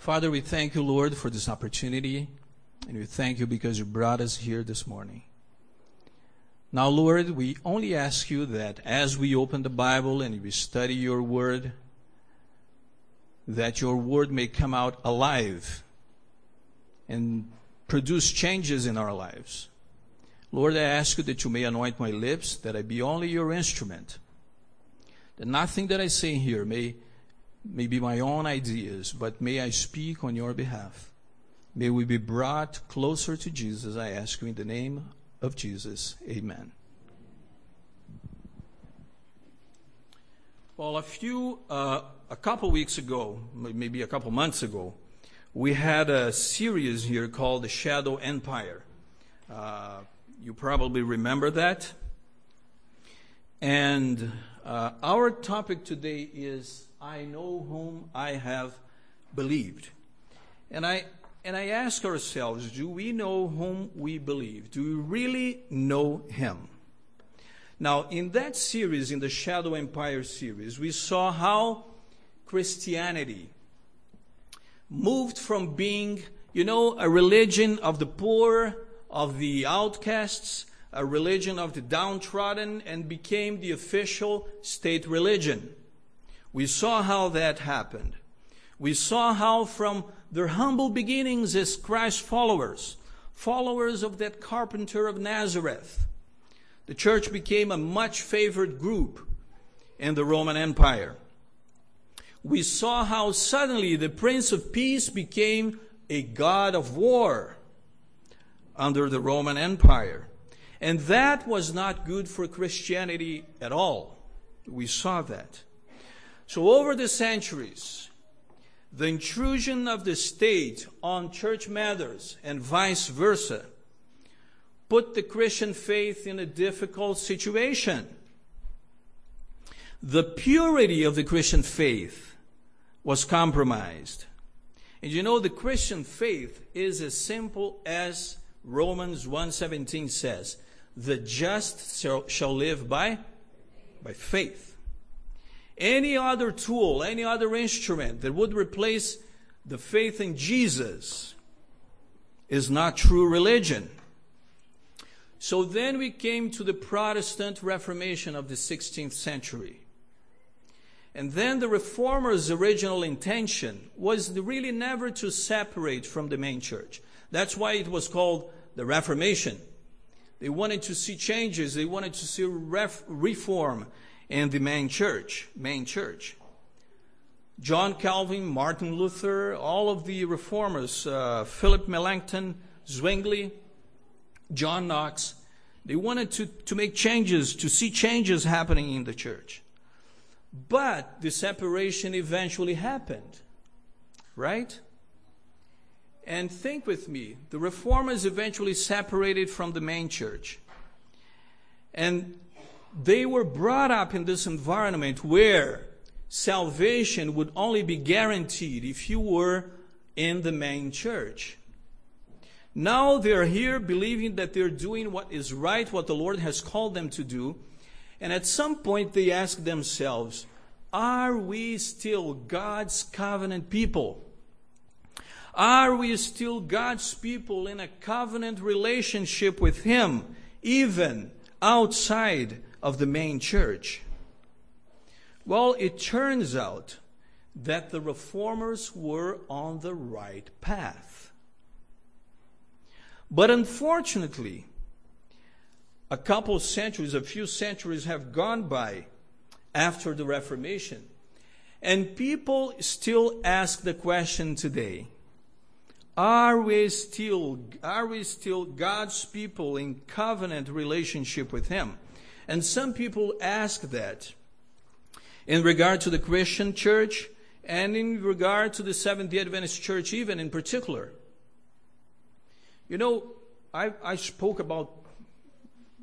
Father, we thank you, Lord, for this opportunity, and we thank you because you brought us here this morning. Now, Lord, we only ask you that as we open the Bible and we study your word, that your word may come out alive and produce changes in our lives. Lord, I ask you that you may anoint my lips, that I be only your instrument, that nothing that I say here may may be my own ideas, but may I speak on your behalf. May we be brought closer to Jesus. I ask you in the name of Jesus. Amen. Well, a few, uh, a couple weeks ago, maybe a couple months ago, we had a series here called The Shadow Empire. Uh, you probably remember that. And uh, our topic today is I know whom I have believed. And I, and I ask ourselves, do we know whom we believe? Do we really know him? Now, in that series, in the Shadow Empire series, we saw how Christianity moved from being, you know, a religion of the poor, of the outcasts, a religion of the downtrodden, and became the official state religion. We saw how that happened. We saw how from their humble beginnings as Christ followers, followers of that carpenter of Nazareth, the church became a much favored group in the Roman Empire. We saw how suddenly the Prince of Peace became a god of war under the Roman Empire. And that was not good for Christianity at all. We saw that. So, over the centuries, the intrusion of the state on church matters and vice versa put the Christian faith in a difficult situation. The purity of the Christian faith was compromised. And you know the Christian faith is as simple as Romans 1:17 says, "The just shall, live by by faith." Any other tool, any other instrument that would replace the faith in Jesus is not true religion. So then we came to the Protestant Reformation of the 16th century. And then the reformers' original intention was really never to separate from the main church. That's why it was called the Reformation. They wanted to see changes, they wanted to see ref- reform in the main church, main church. John Calvin, Martin Luther, all of the reformers, uh, Philip Melanchthon, Zwingli, John Knox, they wanted to, to make changes, to see changes happening in the church. But the separation eventually happened, right? And think with me, the reformers eventually separated from the main church. And they were brought up in this environment where salvation would only be guaranteed if you were in the main church. Now they're here believing that they're doing what is right, what the Lord has called them to do. And at some point they ask themselves, are we still God's covenant people? Are we still God's people in a covenant relationship with Him, even outside of the main church? Well, it turns out that the reformers were on the right path. But unfortunately, a couple of centuries, a few centuries have gone by after the Reformation. And people still ask the question today are we still, are we still God's people in covenant relationship with Him? And some people ask that in regard to the Christian church and in regard to the Seventh day Adventist church, even in particular. You know, I, I spoke about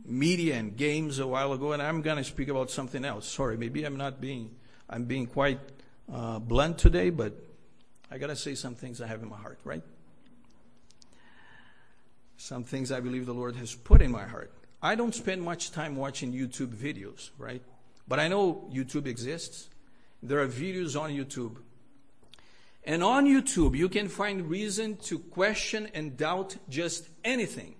media and games a while ago, and I'm going to speak about something else. Sorry, maybe I'm not being, I'm being quite uh, blunt today, but I got to say some things I have in my heart, right? Some things I believe the Lord has put in my heart. I don't spend much time watching YouTube videos, right? But I know YouTube exists. There are videos on YouTube. And on YouTube, you can find reason to question and doubt just anything.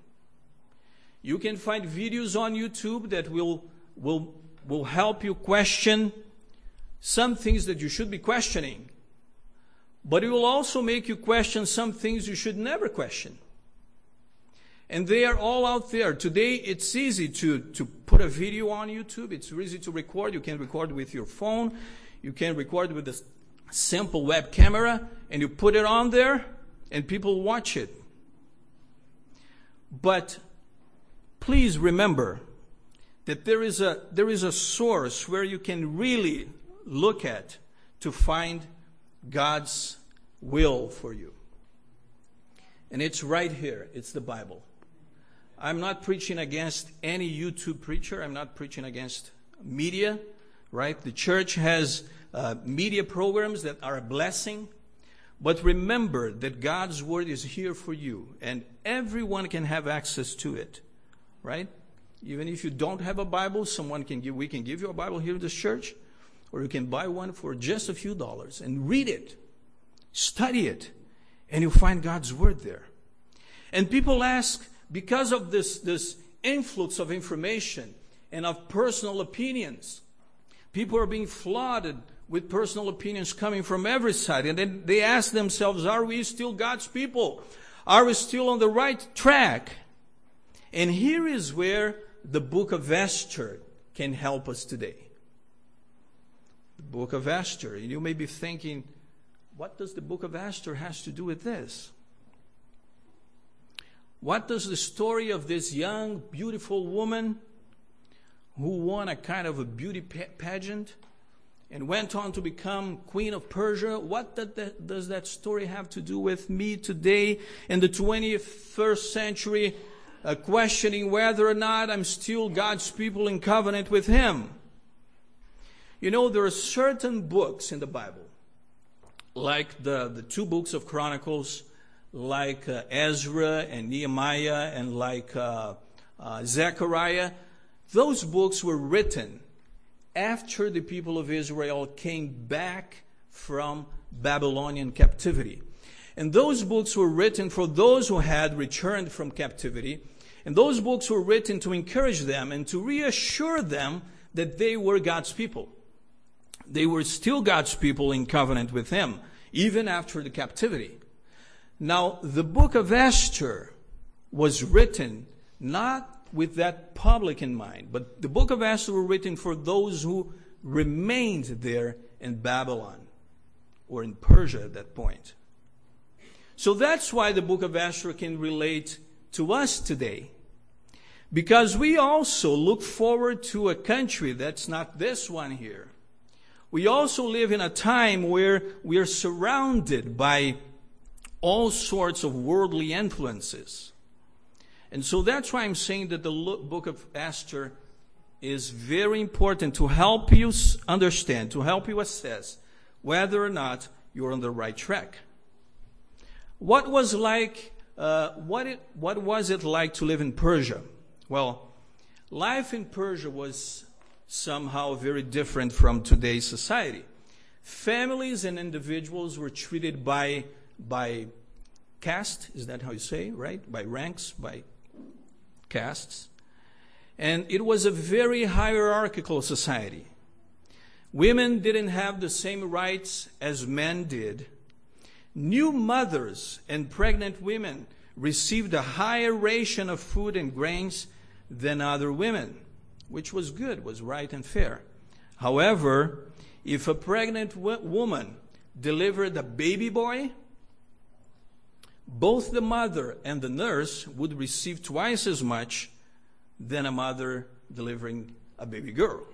You can find videos on YouTube that will, will, will help you question some things that you should be questioning. But it will also make you question some things you should never question. And they are all out there. Today, it's easy to, to put a video on YouTube. It's easy to record. You can record with your phone. You can record with a simple web camera, and you put it on there, and people watch it. But please remember that there is a, there is a source where you can really look at to find God's will for you. And it's right here. It's the Bible. I'm not preaching against any YouTube preacher. I'm not preaching against media, right? The church has uh, media programs that are a blessing. But remember that God's word is here for you, and everyone can have access to it, right? Even if you don't have a Bible, someone can give, we can give you a Bible here in this church, or you can buy one for just a few dollars and read it, study it, and you'll find God's word there. And people ask, because of this, this influx of information and of personal opinions, people are being flooded with personal opinions coming from every side. And then they ask themselves, are we still God's people? Are we still on the right track? And here is where the book of Esther can help us today. The book of Esther. And you may be thinking, what does the book of Esther has to do with this? What does the story of this young, beautiful woman who won a kind of a beauty pageant and went on to become queen of Persia. What does that story have to do with me today in the 21st century, uh, questioning whether or not I'm still God's people in covenant with Him? You know, there are certain books in the Bible, like the, the two books of Chronicles, like uh, Ezra and Nehemiah, and like uh, uh Zechariah. Those books were written after the people of Israel came back from Babylonian captivity. And those books were written for those who had returned from captivity. And those books were written to encourage them and to reassure them that they were God's people. They were still God's people in covenant with Him, even after the captivity. Now, the book of Esther was written not with that public in mind. But the book of Esther was written for those who remained there in Babylon or in Persia at that point. So that's why the book of Esther can relate to us today. Because we also look forward to a country that's not this one here. We also live in a time where we are surrounded by all sorts of worldly influences. And so that's why I'm saying that the book of Esther is very important to help you understand, to help you assess whether or not you're on the right track. What was like, uh, what, it, what was it like to live in Persia? Well, life in Persia was somehow very different from today's society. Families and individuals were treated by, by caste, is that how you say, right? By ranks, by castes. And it was a very hierarchical society. Women didn't have the same rights as men did. New mothers and pregnant women received a higher ration of food and grains than other women, which was good, was right and fair. However, if a pregnant woman delivered a baby boy, both the mother and the nurse would receive twice as much than a mother delivering a baby girl.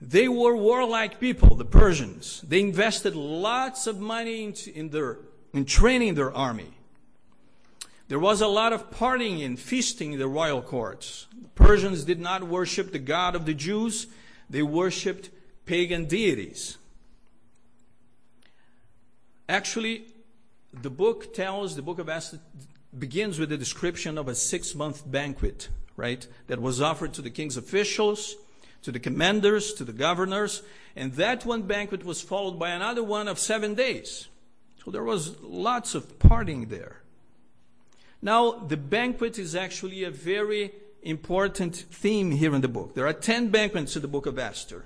They were warlike people, the Persians. They invested lots of money in, in, their, in training their army. There was a lot of partying and feasting in the royal courts. The Persians did not worship the God of the Jews, they worshipped pagan deities. Actually, the book tells, the book of Esther begins with a description of a six month banquet, right, that was offered to the king's officials, to the commanders, to the governors, and that one banquet was followed by another one of seven days. So there was lots of partying there. Now, the banquet is actually a very important theme here in the book. There are 10 banquets in the book of Esther.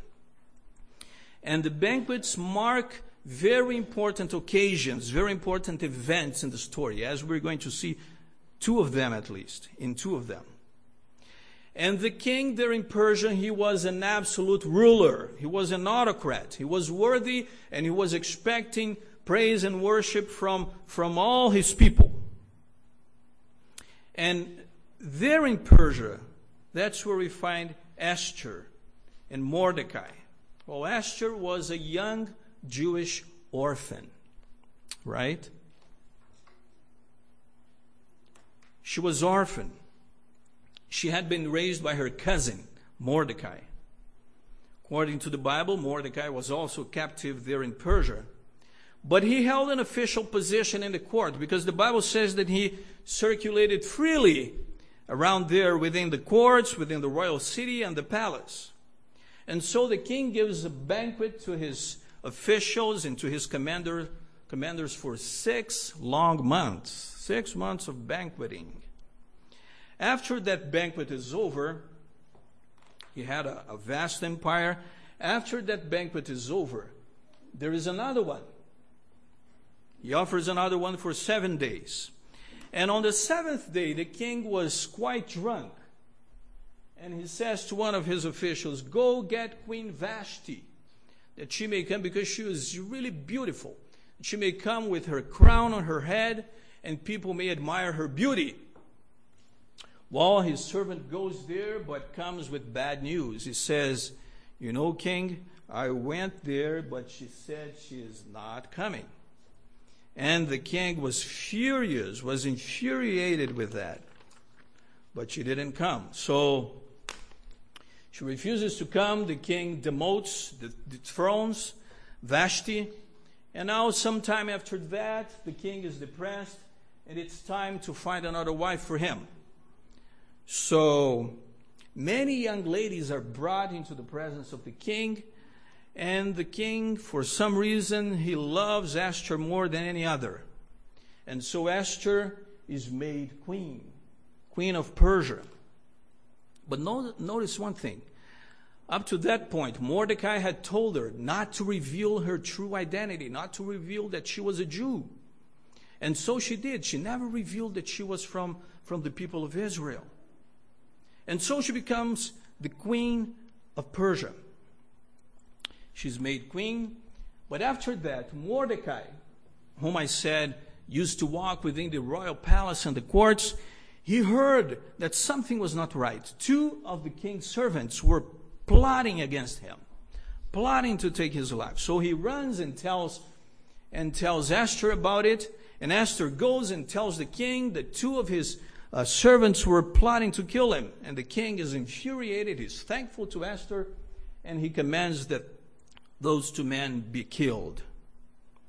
And the banquets mark very important occasions, very important events in the story, as we're going to see two of them at least, in two of them. And the king there in Persia, he was an absolute ruler. He was an autocrat. He was worthy and he was expecting praise and worship from, from all his people. And there in Persia, that's where we find Esther and Mordecai. Well, Esther was a young Jewish orphan, right? She was orphan. She had been raised by her cousin, Mordecai. According to the Bible, Mordecai was also captive there in Persia. But he held an official position in the court because the Bible says that he circulated freely around there within the courts, within the royal city and the palace. And so the king gives a banquet to his officials and to his commander, commanders for six long months, six months of banqueting. After that banquet is over, he had a, a vast empire. After that banquet is over, there is another one. He offers another one for seven days. And on the seventh day, the king was quite drunk. And he says to one of his officials, Go get Queen Vashti, that she may come, because she was really beautiful. She may come with her crown on her head, and people may admire her beauty. Well, his servant goes there, but comes with bad news. He says, You know, king, I went there, but she said she is not coming. And the king was furious, was infuriated with that. But she didn't come. So she refuses to come. The king demotes, the, the thrones Vashti. And now, sometime after that, the king is depressed, and it's time to find another wife for him. So many young ladies are brought into the presence of the king and the king, for some reason, he loves Esther more than any other. And so Esther is made queen, queen of Persia. But notice one thing. Up to that point, Mordecai had told her not to reveal her true identity, not to reveal that she was a Jew. And so she did. She never revealed that she was from, from the people of Israel. And so she becomes the queen of Persia. She's made queen. But after that, Mordecai, whom I said used to walk within the royal palace and the courts, he heard that something was not right. Two of the king's servants were plotting against him, plotting to take his life. So he runs and tells and tells Esther about it, and Esther goes and tells the king that two of his uh, servants were plotting to kill him, and the king is infuriated. He's thankful to Esther, and he commands that those two men be killed.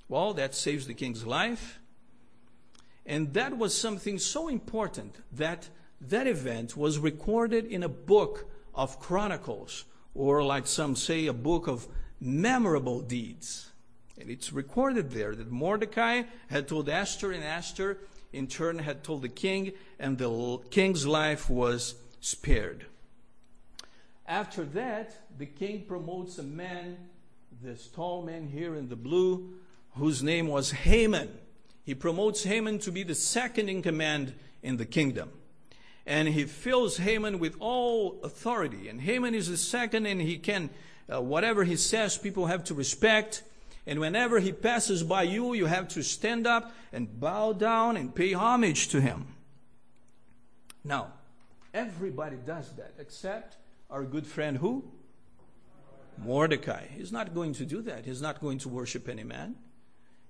Well, that saves the king's life. And that was something so important that that event was recorded in a book of chronicles, or like some say, a book of memorable deeds. And it's recorded there that Mordecai had told Esther, and Esther in turn had told the king, and the king's life was spared. After that, the king promotes a man this tall man here in the blue, whose name was Haman. He promotes Haman to be the second in command in the kingdom. And he fills Haman with all authority. And Haman is the second, and he can, uh, whatever he says, people have to respect. And whenever he passes by you, you have to stand up and bow down and pay homage to him. Now, everybody does that except our good friend who? Mordecai. He's not going to do that. He's not going to worship any man.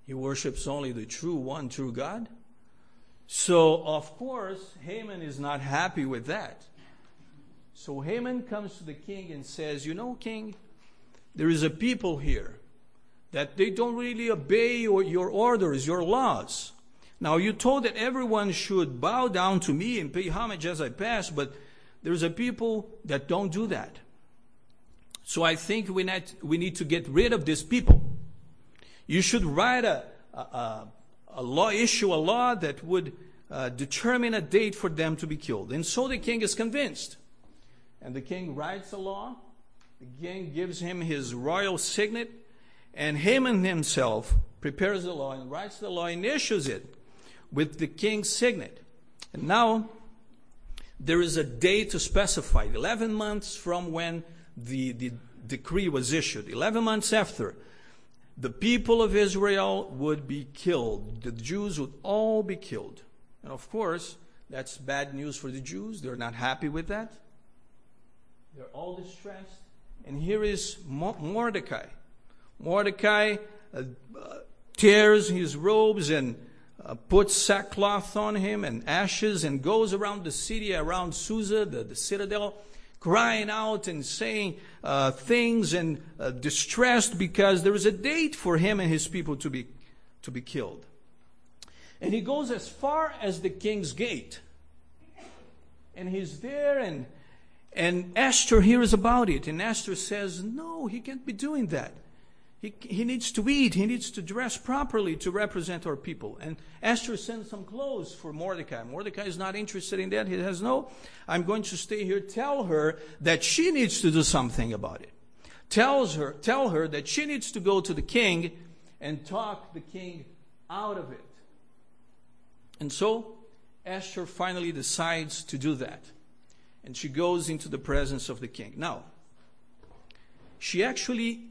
He worships only the true one, true God. So, of course, Haman is not happy with that. So Haman comes to the king and says, You know, king, there is a people here that they don't really obey your, your orders, your laws. Now, you told that everyone should bow down to me and pay homage as I pass, but there's a people that don't do that. So I think we need, we need to get rid of these people. You should write a, a, a law, issue a law that would uh, determine a date for them to be killed. And so the king is convinced. And the king writes a law. The king gives him his royal signet. And Haman himself prepares the law and writes the law and issues it with the king's signet. And now there is a date to specify 11 months from when the, the decree was issued. 11 months after, the people of Israel would be killed. The Jews would all be killed. And of course, that's bad news for the Jews. They're not happy with that. They're all distressed. And here is Mordecai. Mordecai uh, uh, tears his robes and uh, puts sackcloth on him and ashes and goes around the city, around Susa, the, the citadel, crying out and saying uh, things and uh, distressed because there is a date for him and his people to be, to be killed. And he goes as far as the king's gate. And he's there and and Esther hears about it. And Esther says, No, he can't be doing that. He, he needs to eat. He needs to dress properly to represent our people. And Esther sends some clothes for Mordecai. Mordecai is not interested in that. He says, No, I'm going to stay here. Tell her that she needs to do something about it. Tells her, tell her that she needs to go to the king and talk the king out of it. And so Esther finally decides to do that. And she goes into the presence of the king. Now, she actually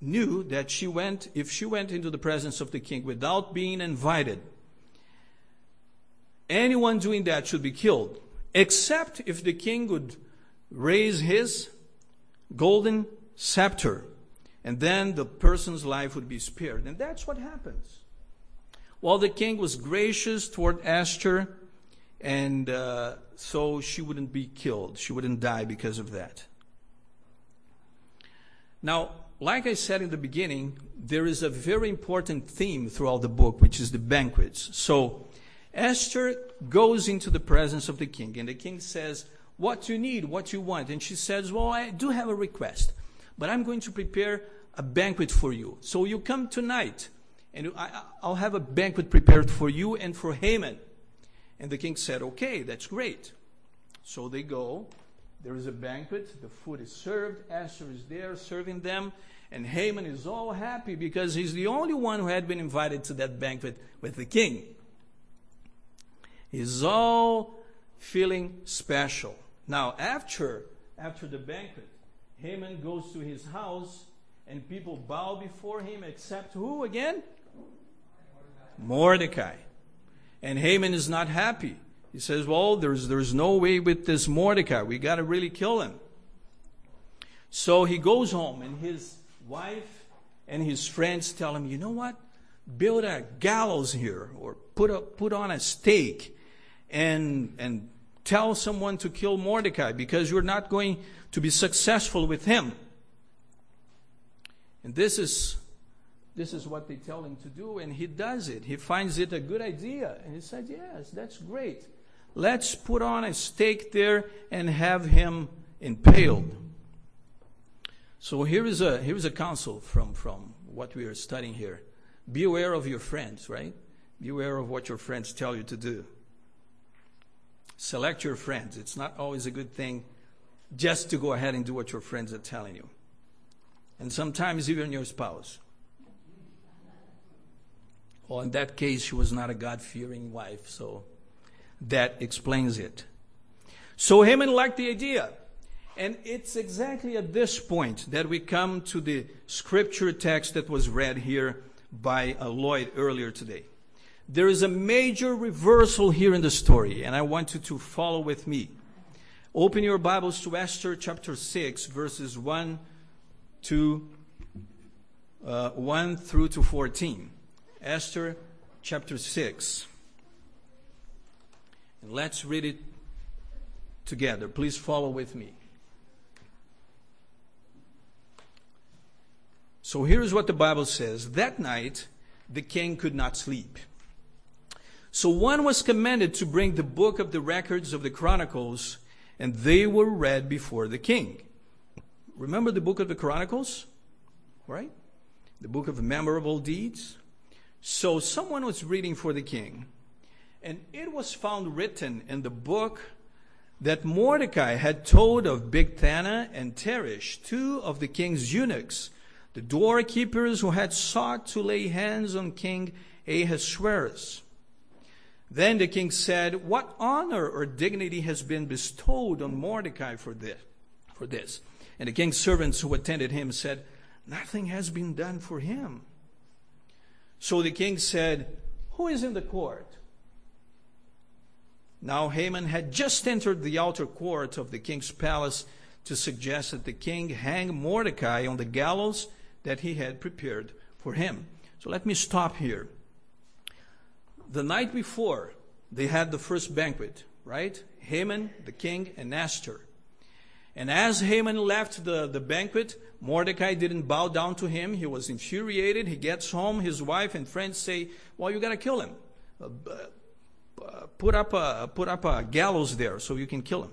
knew that she went, if she went into the presence of the king without being invited, anyone doing that should be killed, except if the king would raise his golden scepter, and then the person's life would be spared. And that's what happens. While the king was gracious toward Esther, and uh, so she wouldn't be killed, she wouldn't die because of that. Now, like I said in the beginning, there is a very important theme throughout the book, which is the banquets. So Esther goes into the presence of the king, and the king says, What you need, what you want. And she says, Well, I do have a request, but I'm going to prepare a banquet for you. So you come tonight, and I'll have a banquet prepared for you and for Haman. And the king said, Okay, that's great. So they go, there is a banquet. The food is served. Esther is there serving them. And Haman is all happy because he's the only one who had been invited to that banquet with the king. He's all feeling special. Now, after, after the banquet, Haman goes to his house and people bow before him except who again? Mordecai. Mordecai. And Haman is not happy. He says, Well, there's, there's no way with this Mordecai. We got to really kill him. So he goes home, and his wife and his friends tell him, You know what? Build a gallows here, or put, a, put on a stake, and, and tell someone to kill Mordecai because you're not going to be successful with him. And this is this is what they tell him to do, and he does it. He finds it a good idea, and he said, Yes, that's great. Let's put on a stake there and have him impaled. So here is a here is a counsel from, from what we are studying here. Be aware of your friends, right? Be aware of what your friends tell you to do. Select your friends. It's not always a good thing just to go ahead and do what your friends are telling you. And sometimes even your spouse. Well, in that case, she was not a God fearing wife, so that explains it. So Haman liked the idea. And it's exactly at this point that we come to the scripture text that was read here by uh, Lloyd earlier today. There is a major reversal here in the story, and I want you to follow with me. Open your Bibles to Esther chapter 6, verses 1 to uh, 1 through to 14. Esther chapter 6. And let's read it together. Please follow with me. So here's what the Bible says That night, the king could not sleep. So one was commanded to bring the book of the records of the Chronicles and they were read before the king. Remember the book of the Chronicles? Right? The book of memorable deeds? So someone was reading for the king, and it was found written in the book that Mordecai had told of Bigthana and Teresh, two of the king's eunuchs, the doorkeepers who had sought to lay hands on King Ahasuerus. Then the king said, What honor or dignity has been bestowed on Mordecai for this? For this? And the king's servants who attended him said, Nothing has been done for him. So the king said, Who is in the court? Now Haman had just entered the outer court of the king's palace to suggest that the king hang Mordecai on the gallows that he had prepared for him. So let me stop here. The night before, they had the first banquet, right? Haman, the king, and Esther. And as Haman left the, the banquet, Mordecai didn't bow down to him. He was infuriated. He gets home. His wife and friends say, Well, you got to kill him. Uh, put, up a, put up a gallows there so you can kill him.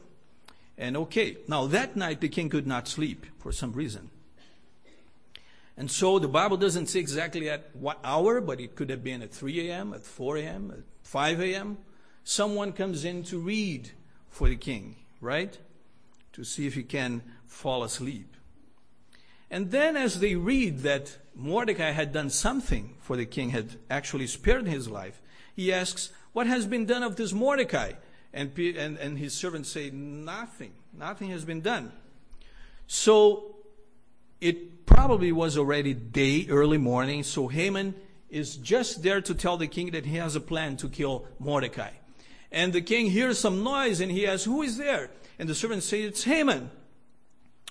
And okay, now that night the king could not sleep for some reason. And so the Bible doesn't say exactly at what hour, but it could have been at 3 a.m., at 4 a.m., at 5 a.m. Someone comes in to read for the king, right? To see if he can fall asleep. And then, as they read that Mordecai had done something for the king, had actually spared his life, he asks, What has been done of this Mordecai? And, and, and his servants say, Nothing. Nothing has been done. So it probably was already day, early morning, so Haman is just there to tell the king that he has a plan to kill Mordecai. And the king hears some noise and he asks, Who is there? And the servants say, It's Haman.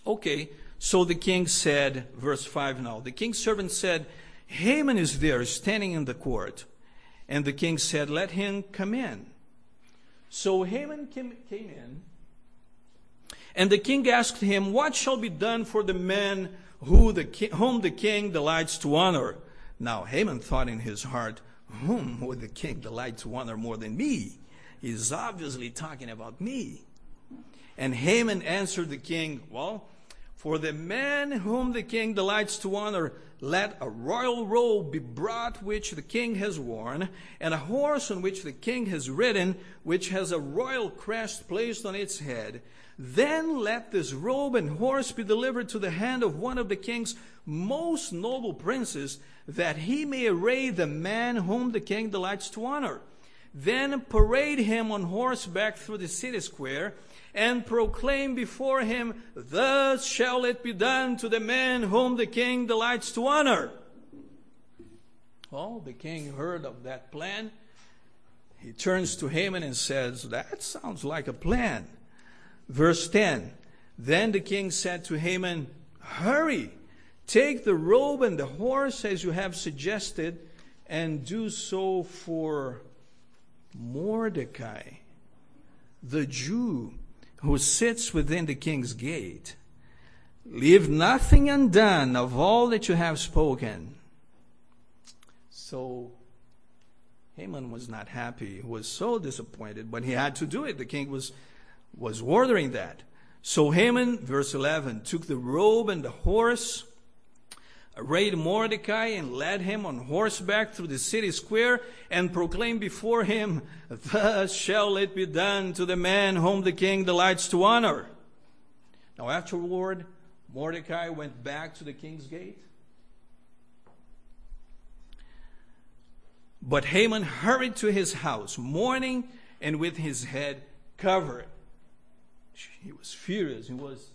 Okay, so the king said, verse 5 now, the king's servant said, Haman is there standing in the court. And the king said, Let him come in. So Haman came, in, and the king asked him, What shall be done for the man who the ki- whom the king delights to honor? Now Haman thought in his heart, Whom would the king delight to honor more than me? He's obviously talking about me. And Haman answered the king, Well, for the man whom the king delights to honor, let a royal robe be brought which the king has worn, and a horse on which the king has ridden, which has a royal crest placed on its head. Then let this robe and horse be delivered to the hand of one of the king's most noble princes, that he may array the man whom the king delights to honor. Then parade him on horseback through the city square and proclaim before him, Thus shall it be done to the man whom the king delights to honor. Well, the king heard of that plan. He turns to Haman and says, That sounds like a plan. Verse 10 Then the king said to Haman, Hurry, take the robe and the horse as you have suggested, and do so for Mordecai, the Jew who sits within the king's gate. Leave nothing undone of all that you have spoken. So Haman was not happy. He was so disappointed, but he had to do it. The king was, was ordering that. So Haman, verse 11, took the robe and the horse arrayed Mordecai and led him on horseback through the city square and proclaimed before him, Thus shall it be done to the man whom the king delights to honor. Now afterward, Mordecai went back to the king's gate. But Haman hurried to his house, mourning and with his head covered. He was furious. He was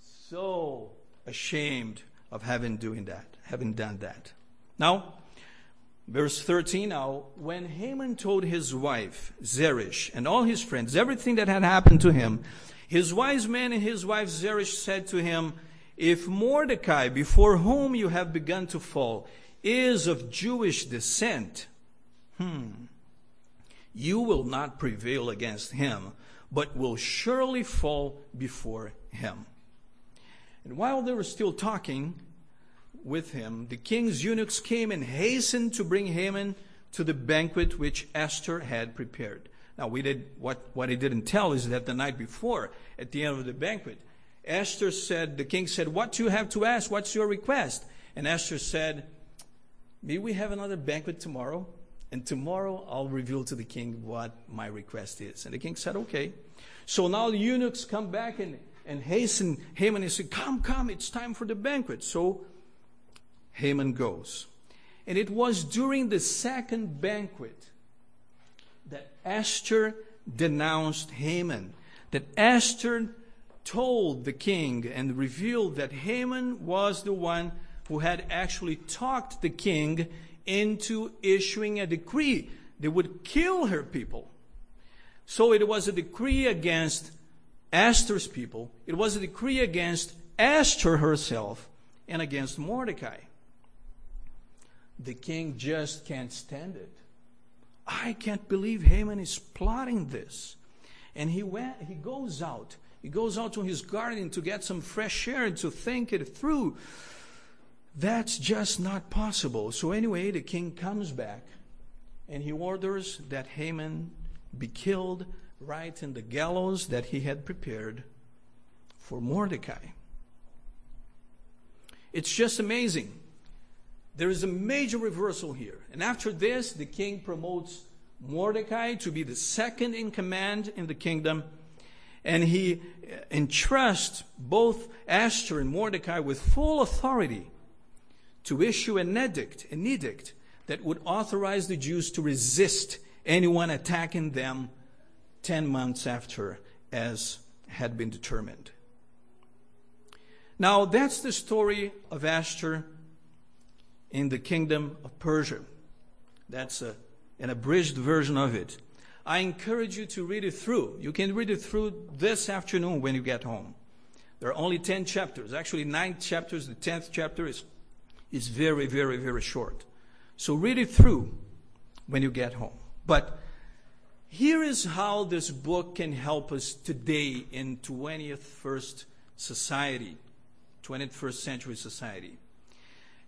so ashamed of having doing that, having done that. Now, verse 13 now, when Haman told his wife, Zeresh, and all his friends, everything that had happened to him, his wise men and his wife Zeresh said to him, If Mordecai, before whom you have begun to fall, is of Jewish descent, hmm, you will not prevail against him, but will surely fall before him. And while they were still talking with him, the king's eunuchs came and hastened to bring Haman to the banquet which Esther had prepared. Now, we did, what, what he didn't tell is that the night before, at the end of the banquet, Esther said, the king said, What do you have to ask? What's your request? And Esther said, May we have another banquet tomorrow? And tomorrow I'll reveal to the king what my request is. And the king said, Okay. So now the eunuchs come back and, and hasten Haman and say, Come, come, it's time for the banquet. So Haman goes. And it was during the second banquet that Esther denounced Haman, that Esther told the king and revealed that Haman was the one who had actually talked the king into issuing a decree that would kill her people. So it was a decree against Esther's people, it was a decree against Esther herself, and against Mordecai. The king just can't stand it. I can't believe Haman is plotting this. And he went, he goes out. He goes out to his garden to get some fresh air and to think it through. That's just not possible. So anyway, the king comes back and he orders that Haman be killed right in the gallows that he had prepared for Mordecai. It's just amazing. There is a major reversal here. And after this, the king promotes Mordecai to be the second in command in the kingdom. And he entrusts both Esther and Mordecai with full authority to issue an edict, an edict that would authorize the Jews to resist anyone attacking them 10 months after, as had been determined. Now, that's the story of Esther in the kingdom of Persia. That's a, an abridged version of it. I encourage you to read it through. You can read it through this afternoon when you get home. There are only 10 chapters, actually, nine chapters. The 10th chapter is, is very, very, very short. So read it through when you get home. But here is how this book can help us today in 21st society, 21st century society.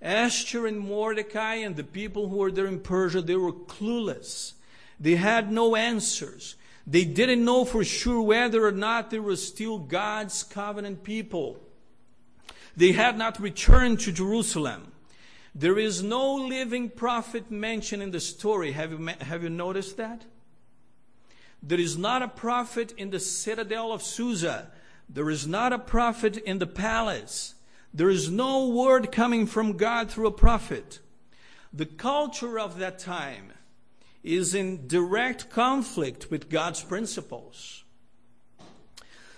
Esther and Mordecai and the people who were there in Persia, they were clueless. They had no answers. They didn't know for sure whether or not they were still God's covenant people. They had not returned to Jerusalem. There is no living prophet mentioned in the story. Have you, have you noticed that? There is not a prophet in the citadel of Susa. There is not a prophet in the palace. There is no word coming from God through a prophet. The culture of that time is in direct conflict with God's principles.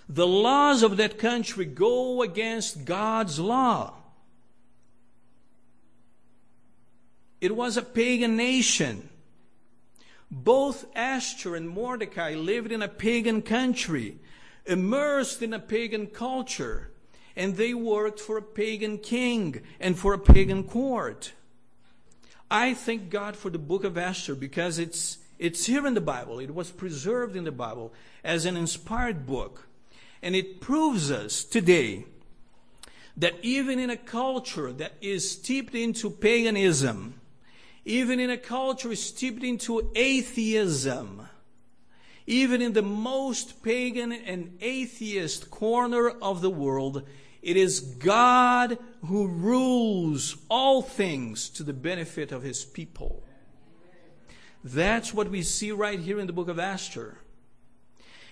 The laws of that country go against God's law. It was a pagan nation. Both Esther and Mordecai lived in a pagan country, immersed in a pagan culture, and they worked for a pagan king and for a pagan court. I thank God for the book of Esther because it's, it's here in the Bible. It was preserved in the Bible as an inspired book. And it proves us today that even in a culture that is steeped into paganism, even in a culture steeped into atheism, even in the most pagan and atheist corner of the world, it is God who rules all things to the benefit of his people. That's what we see right here in the book of Esther.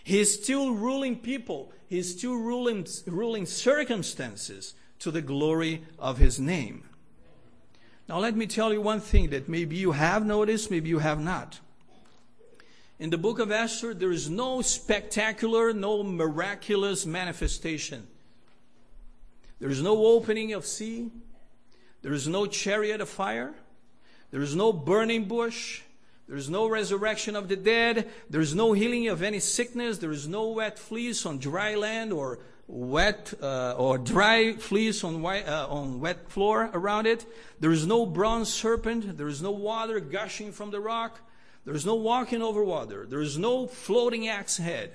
He's still ruling people. He's still ruling, ruling circumstances to the glory of his name. Now, let me tell you one thing that maybe you have noticed, maybe you have not. In the book of Esther, there is no spectacular, no miraculous manifestation. There is no opening of sea. There is no chariot of fire. There is no burning bush. There is no resurrection of the dead. There is no healing of any sickness. There is no wet fleece on dry land or wet uh, or dry fleece on, white, uh, on wet floor around it. There is no bronze serpent. There is no water gushing from the rock. There is no walking over water. There is no floating axe head.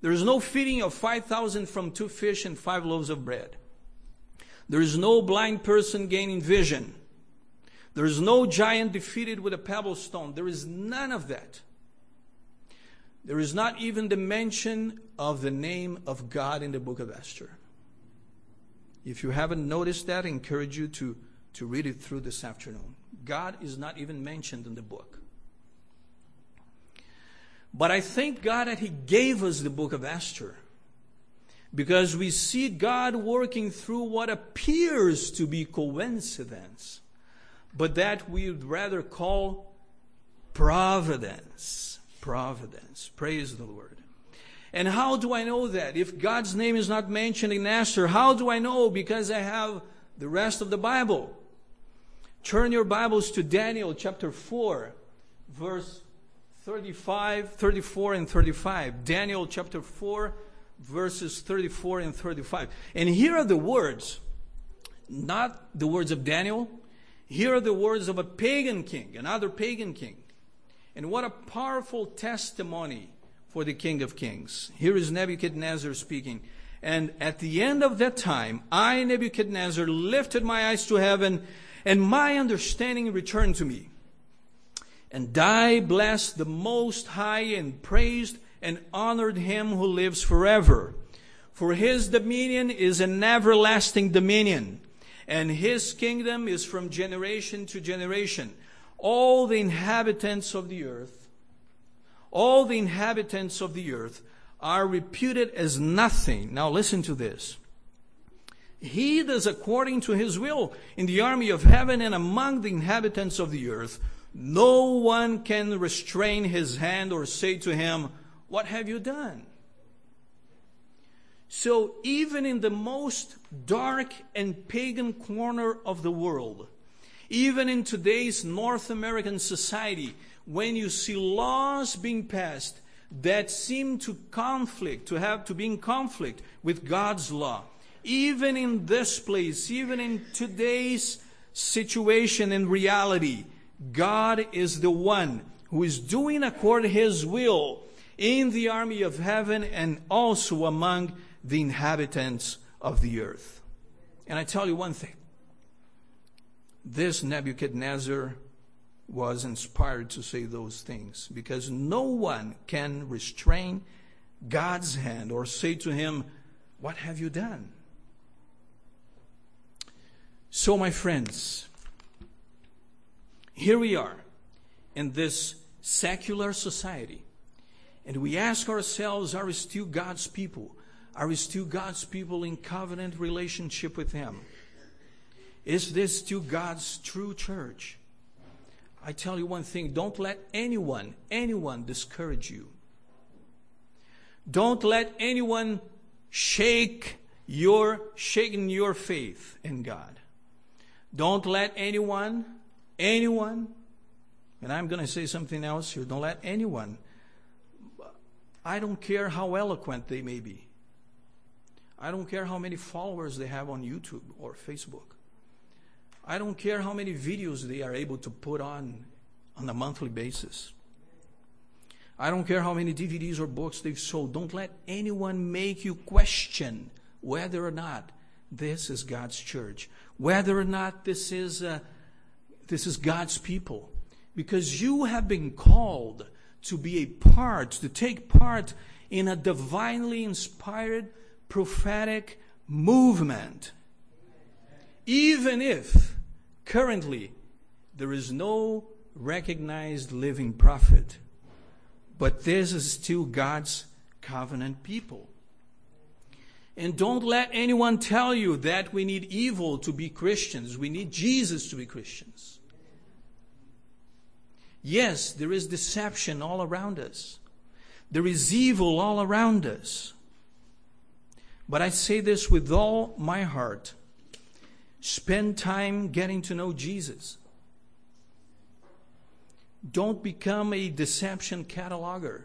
There is no feeding of 5,000 from two fish and five loaves of bread. There is no blind person gaining vision. There is no giant defeated with a pebble stone. There is none of that. There is not even the mention of the name of God in the book of Esther. If you haven't noticed that, I encourage you to, to read it through this afternoon. God is not even mentioned in the book. But I thank God that He gave us the book of Esther because we see God working through what appears to be coincidence, but that we would rather call providence. Providence. Praise the Lord. And how do I know that? If God's name is not mentioned in Esther, how do I know? Because I have the rest of the Bible. Turn your Bibles to Daniel chapter 4, verse 35, 34, and 35. Daniel chapter 4, verses 34 and 35. And here are the words, not the words of Daniel. Here are the words of a pagan king, another pagan king. And what a powerful testimony for the King of Kings. Here is Nebuchadnezzar speaking. And at the end of that time, I, Nebuchadnezzar, lifted my eyes to heaven, and my understanding returned to me. And I blessed the Most High and praised and honored him who lives forever. For his dominion is an everlasting dominion, and his kingdom is from generation to generation. All the inhabitants of the earth, all the inhabitants of the earth are reputed as nothing. Now listen to this. He does according to his will in the army of heaven and among the inhabitants of the earth. No one can restrain his hand or say to him, what have you done? So, even in the most dark and pagan corner of the world, even in today's North American society, when you see laws being passed that seem to conflict, to have to be in conflict with God's law, even in this place, even in today's situation and reality, God is the one who is doing according to His will in the army of heaven and also among the inhabitants of the earth. And I tell you one thing this Nebuchadnezzar was inspired to say those things because no one can restrain God's hand or say to him, What have you done? So, my friends, here we are in this secular society and we ask ourselves, are we still God's people? Are we still God's people in covenant relationship with Him? Is this still God's true church? I tell you one thing don't let anyone, anyone discourage you. Don't let anyone shake your shaking your faith in God. Don't let anyone, anyone, and I'm going to say something else here. Don't let anyone I don't care how eloquent they may be. I don't care how many followers they have on YouTube or Facebook. I don't care how many videos they are able to put on on a monthly basis. I don't care how many DVDs or books they've sold. Don't let anyone make you question whether or not this is God's church, whether or not this is, uh, this is God's people. Because you have been called to be a part, to take part in a divinely inspired prophetic movement. Even if currently there is no recognized living prophet, but this is still God's covenant people. And don't let anyone tell you that we need evil to be Christians. We need Jesus to be Christians. Yes, there is deception all around us. There is evil all around us. But I say this with all my heart. Spend time getting to know Jesus. Don't become a deception cataloger.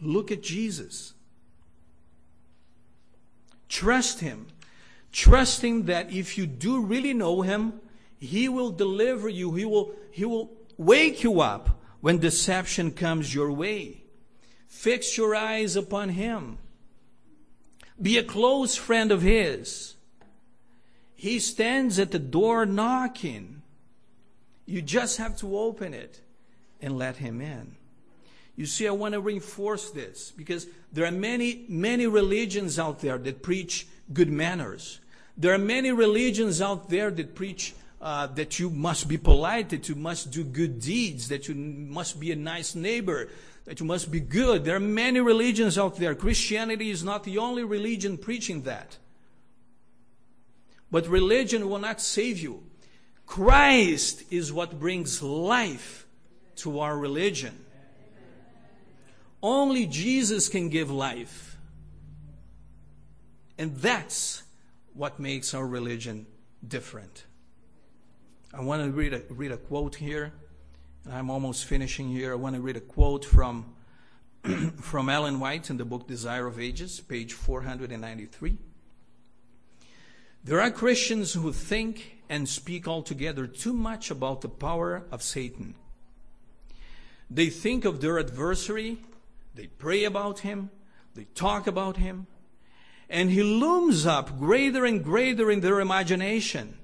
Look at Jesus. Trust Him. Trust Him that if you do really know Him, he will deliver you. He will, he will wake you up when deception comes your way. Fix your eyes upon Him. Be a close friend of His. He stands at the door knocking. You just have to open it and let Him in. You see, I want to reinforce this because there are many, many religions out there that preach good manners. There are many religions out there that preach uh, that you must be polite, that you must do good deeds, that you must be a nice neighbor, that you must be good. There are many religions out there. Christianity is not the only religion preaching that. But religion will not save you. Christ is what brings life to our religion. Only Jesus can give life. And that's what makes our religion different. I want to read a, read a quote here. and I'm almost finishing here. I want to read a quote from, from Ellen White in the book Desire of Ages, page 493. There are Christians who think and speak altogether too much about the power of Satan. They think of their adversary, they pray about him, they talk about him, and he looms up greater and greater in their imagination.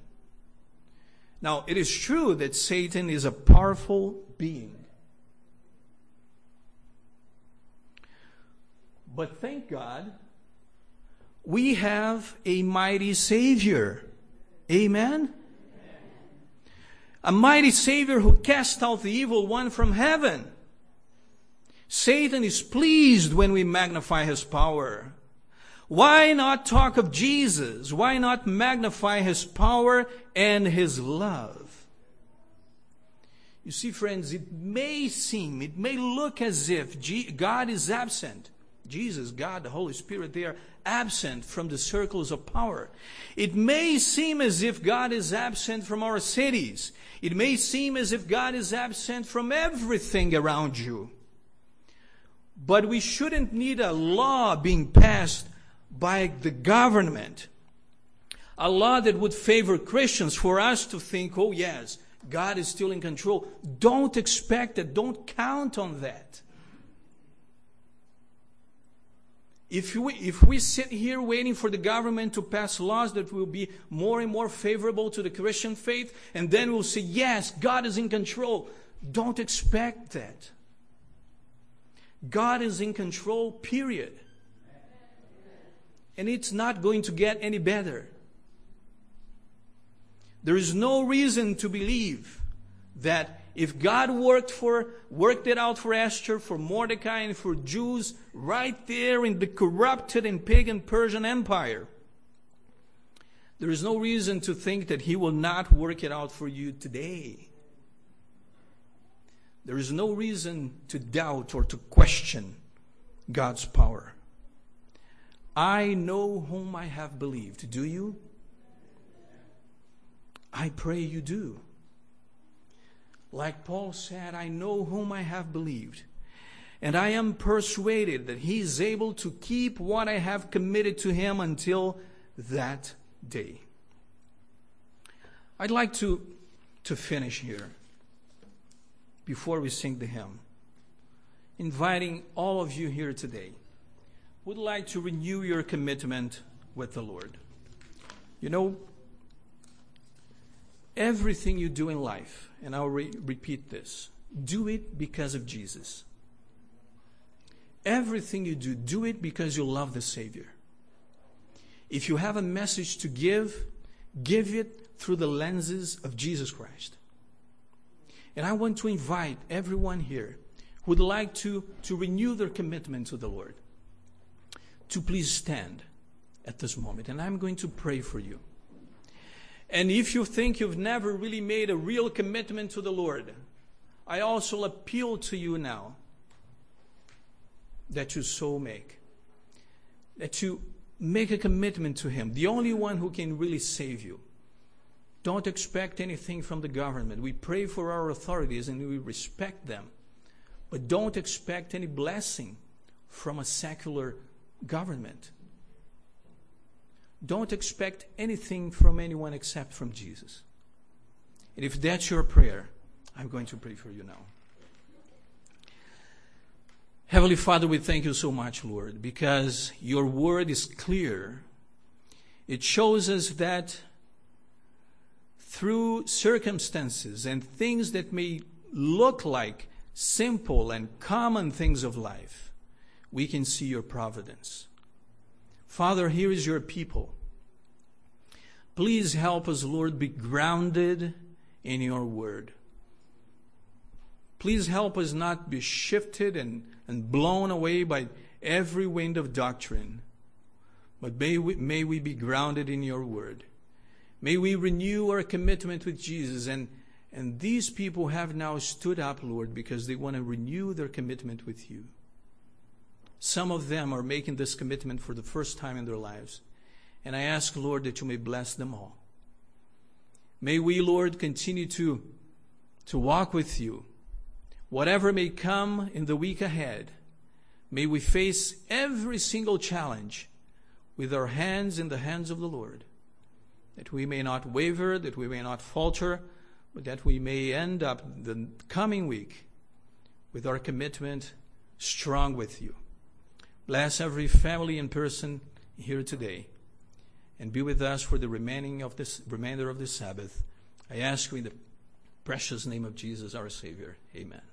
Now, it is true that Satan is a powerful being. But thank God we have a mighty Savior. Amen? A mighty Savior who cast out the evil one from heaven. Satan is pleased when we magnify his power. Why not talk of Jesus? Why not magnify his power and his love? You see, friends, it may seem, it may look as if God is absent. Jesus, God, the Holy Spirit, they are absent from the circles of power. It may seem as if God is absent from our cities. It may seem as if God is absent from everything around you. But we shouldn't need a law being passed by the government. A law that would favor Christians for us to think, oh yes, God is still in control. Don't expect that. Don't count on that. If we, if we sit here waiting for the government to pass laws that will be more and more favorable to the Christian faith, and then we'll say, yes, God is in control, don't expect that. God is in control, period. And it's not going to get any better. There is no reason to believe that if God worked for worked it out for Esther, for Mordecai, and for Jews right there in the corrupted and pagan Persian Empire, there is no reason to think that He will not work it out for you today. There is no reason to doubt or to question God's power. I know whom I have believed. Do you? I pray you do. Like Paul said, I know whom I have believed, and I am persuaded that he is able to keep what I have committed to him until that day. I'd like to, to finish here before we sing the hymn, inviting all of you here today would like to renew your commitment with the Lord. You know, everything you do in life, and I'll re- repeat this do it because of Jesus. Everything you do, do it because you love the Savior. If you have a message to give, give it through the lenses of Jesus Christ. And I want to invite everyone here who would like to, to renew their commitment to the Lord to please stand at this moment. And I'm going to pray for you. And if you think you've never really made a real commitment to the Lord, I also appeal to you now that you so make. That you make a commitment to Him, the only one who can really save you. Don't expect anything from the government. We pray for our authorities and we respect them. But don't expect any blessing from a secular government. Don't expect anything from anyone except from Jesus. And if that's your prayer, I'm going to pray for you now. Heavenly Father, we thank you so much, Lord, because your word is clear. It shows us that through circumstances and things that may look like simple and common things of life, we can see your providence. Father, here is your people. Please help us, Lord, be grounded in your word. Please help us not be shifted and, and blown away by every wind of doctrine, but may we, may we be grounded in your word. May we renew our commitment with Jesus. And, and these people have now stood up, Lord, because they want to renew their commitment with you. Some of them are making this commitment for the first time in their lives. And I ask, Lord, that you may bless them all. May we, Lord, continue to, to walk with you. Whatever may come in the week ahead, may we face every single challenge with our hands in the hands of the Lord. That we may not waver, that we may not falter, but that we may end up the coming week with our commitment strong with you. Bless every family and person here today and be with us for the remaining of this remainder of the Sabbath. I ask you in the precious name of Jesus our Savior. Amen.